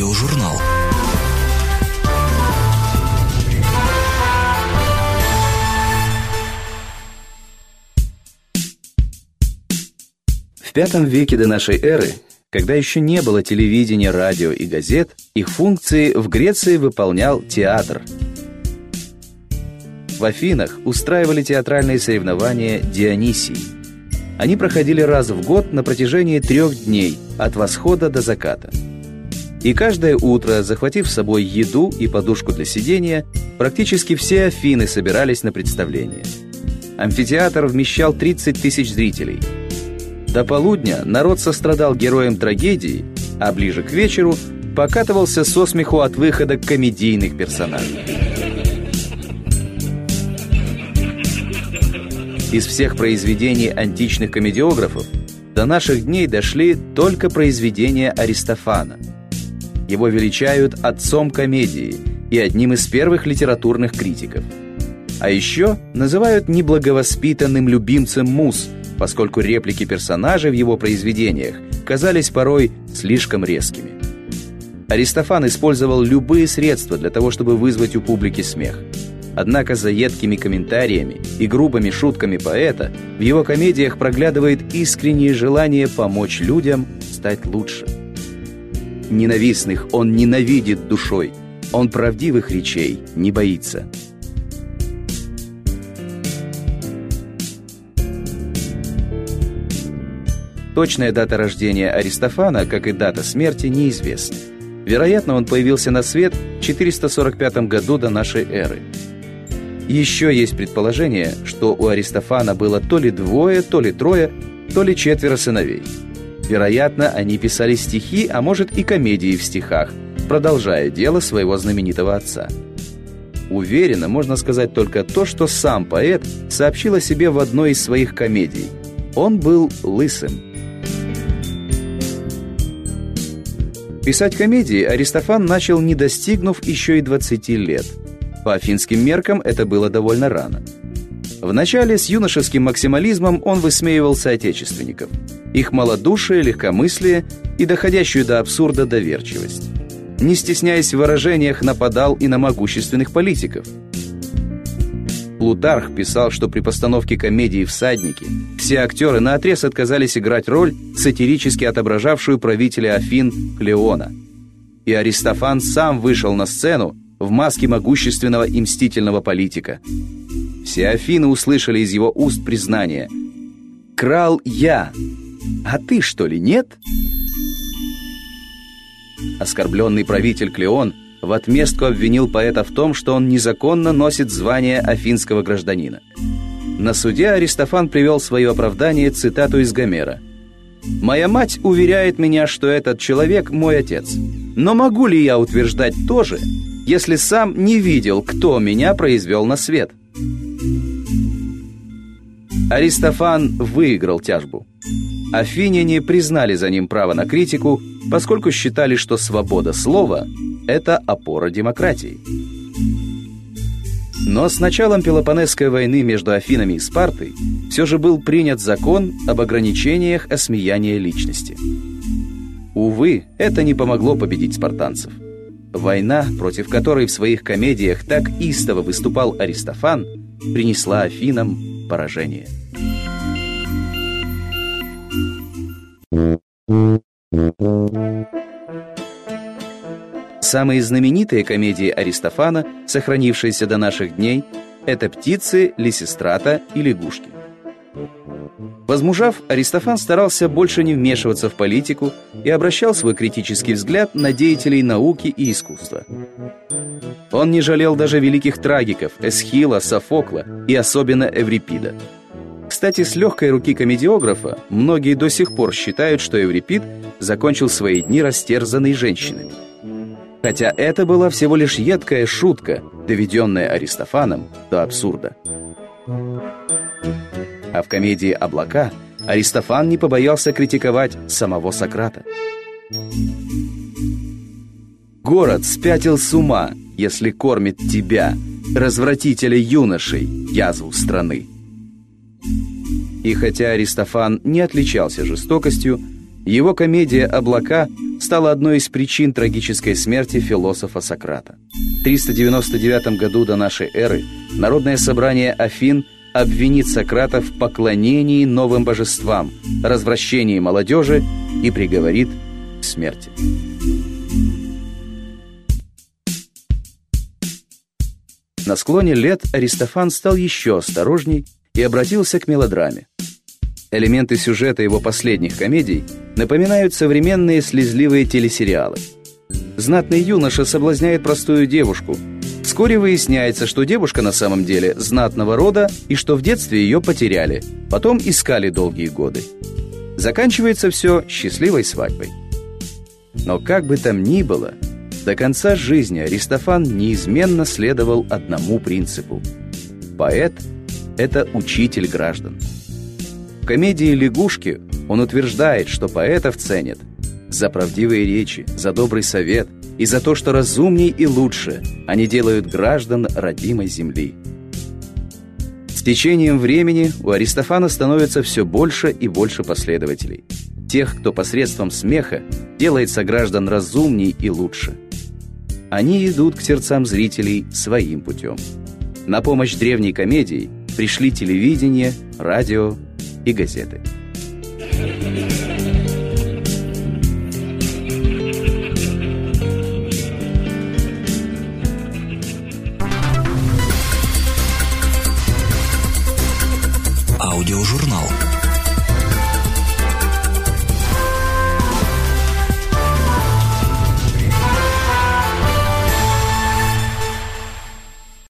Аудиожурнал. В V веке до нашей эры, когда еще не было телевидения, радио и газет, их функции в Греции выполнял театр. В Афинах устраивали театральные соревнования Дионисий. Они проходили раз в год на протяжении трех дней, от восхода до заката. И каждое утро, захватив с собой еду и подушку для сидения, практически все Афины собирались на представление. Амфитеатр вмещал 30 тысяч зрителей – до полудня народ сострадал героям трагедии, а ближе к вечеру покатывался со смеху от выхода комедийных персонажей. Из всех произведений античных комедиографов до наших дней дошли только произведения Аристофана. Его величают отцом комедии и одним из первых литературных критиков. А еще называют неблаговоспитанным любимцем муз – поскольку реплики персонажей в его произведениях казались порой слишком резкими. Аристофан использовал любые средства для того, чтобы вызвать у публики смех. Однако за едкими комментариями и грубыми шутками поэта в его комедиях проглядывает искреннее желание помочь людям стать лучше. Ненавистных он ненавидит душой, он правдивых речей не боится – Точная дата рождения Аристофана, как и дата смерти, неизвестна. Вероятно, он появился на свет в 445 году до нашей эры. Еще есть предположение, что у Аристофана было то ли двое, то ли трое, то ли четверо сыновей. Вероятно, они писали стихи, а может и комедии в стихах, продолжая дело своего знаменитого отца. Уверенно можно сказать только то, что сам поэт сообщил о себе в одной из своих комедий. Он был лысым. Писать комедии Аристофан начал, не достигнув еще и 20 лет. По афинским меркам это было довольно рано. Вначале с юношеским максимализмом он высмеивал соотечественников, их малодушие, легкомыслие и доходящую до абсурда доверчивость. Не стесняясь в выражениях, нападал и на могущественных политиков – Плутарх писал, что при постановке комедии «Всадники» все актеры наотрез отказались играть роль, сатирически отображавшую правителя Афин Клеона. И Аристофан сам вышел на сцену в маске могущественного и мстительного политика. Все Афины услышали из его уст признание «Крал я, а ты что ли нет?» Оскорбленный правитель Клеон – в отместку обвинил поэта в том, что он незаконно носит звание афинского гражданина. На суде Аристофан привел свое оправдание цитату из Гомера. «Моя мать уверяет меня, что этот человек мой отец. Но могу ли я утверждать то же, если сам не видел, кто меня произвел на свет?» Аристофан выиграл тяжбу. Афиняне признали за ним право на критику, поскольку считали, что свобода слова – это опора демократии. Но с началом Пелопонесской войны между Афинами и Спартой все же был принят закон об ограничениях осмеяния личности. Увы, это не помогло победить спартанцев. Война, против которой в своих комедиях так истово выступал Аристофан, принесла Афинам поражение. Самые знаменитые комедии Аристофана, сохранившиеся до наших дней, это «Птицы», «Лисистрата» и «Лягушки». Возмужав, Аристофан старался больше не вмешиваться в политику и обращал свой критический взгляд на деятелей науки и искусства. Он не жалел даже великих трагиков Эсхила, Софокла и особенно Эврипида – кстати, с легкой руки комедиографа многие до сих пор считают, что Еврипид закончил свои дни растерзанной женщинами. Хотя это была всего лишь едкая шутка, доведенная Аристофаном до абсурда. А в комедии «Облака» Аристофан не побоялся критиковать самого Сократа. «Город спятил с ума, если кормит тебя, развратителя юношей, язву страны». И хотя Аристофан не отличался жестокостью, его комедия «Облака» стало одной из причин трагической смерти философа Сократа. В 399 году до нашей эры Народное собрание Афин обвинит Сократа в поклонении новым божествам, развращении молодежи и приговорит к смерти. На склоне лет Аристофан стал еще осторожней и обратился к мелодраме. Элементы сюжета его последних комедий напоминают современные слезливые телесериалы. Знатный юноша соблазняет простую девушку. Вскоре выясняется, что девушка на самом деле знатного рода и что в детстве ее потеряли, потом искали долгие годы. Заканчивается все счастливой свадьбой. Но как бы там ни было, до конца жизни Аристофан неизменно следовал одному принципу. Поэт – это учитель граждан комедии «Лягушки» он утверждает, что поэтов ценят за правдивые речи, за добрый совет и за то, что разумней и лучше они делают граждан родимой земли. С течением времени у Аристофана становится все больше и больше последователей. Тех, кто посредством смеха делает сограждан разумней и лучше. Они идут к сердцам зрителей своим путем. На помощь древней комедии пришли телевидение, радио и газеты. Аудиожурнал.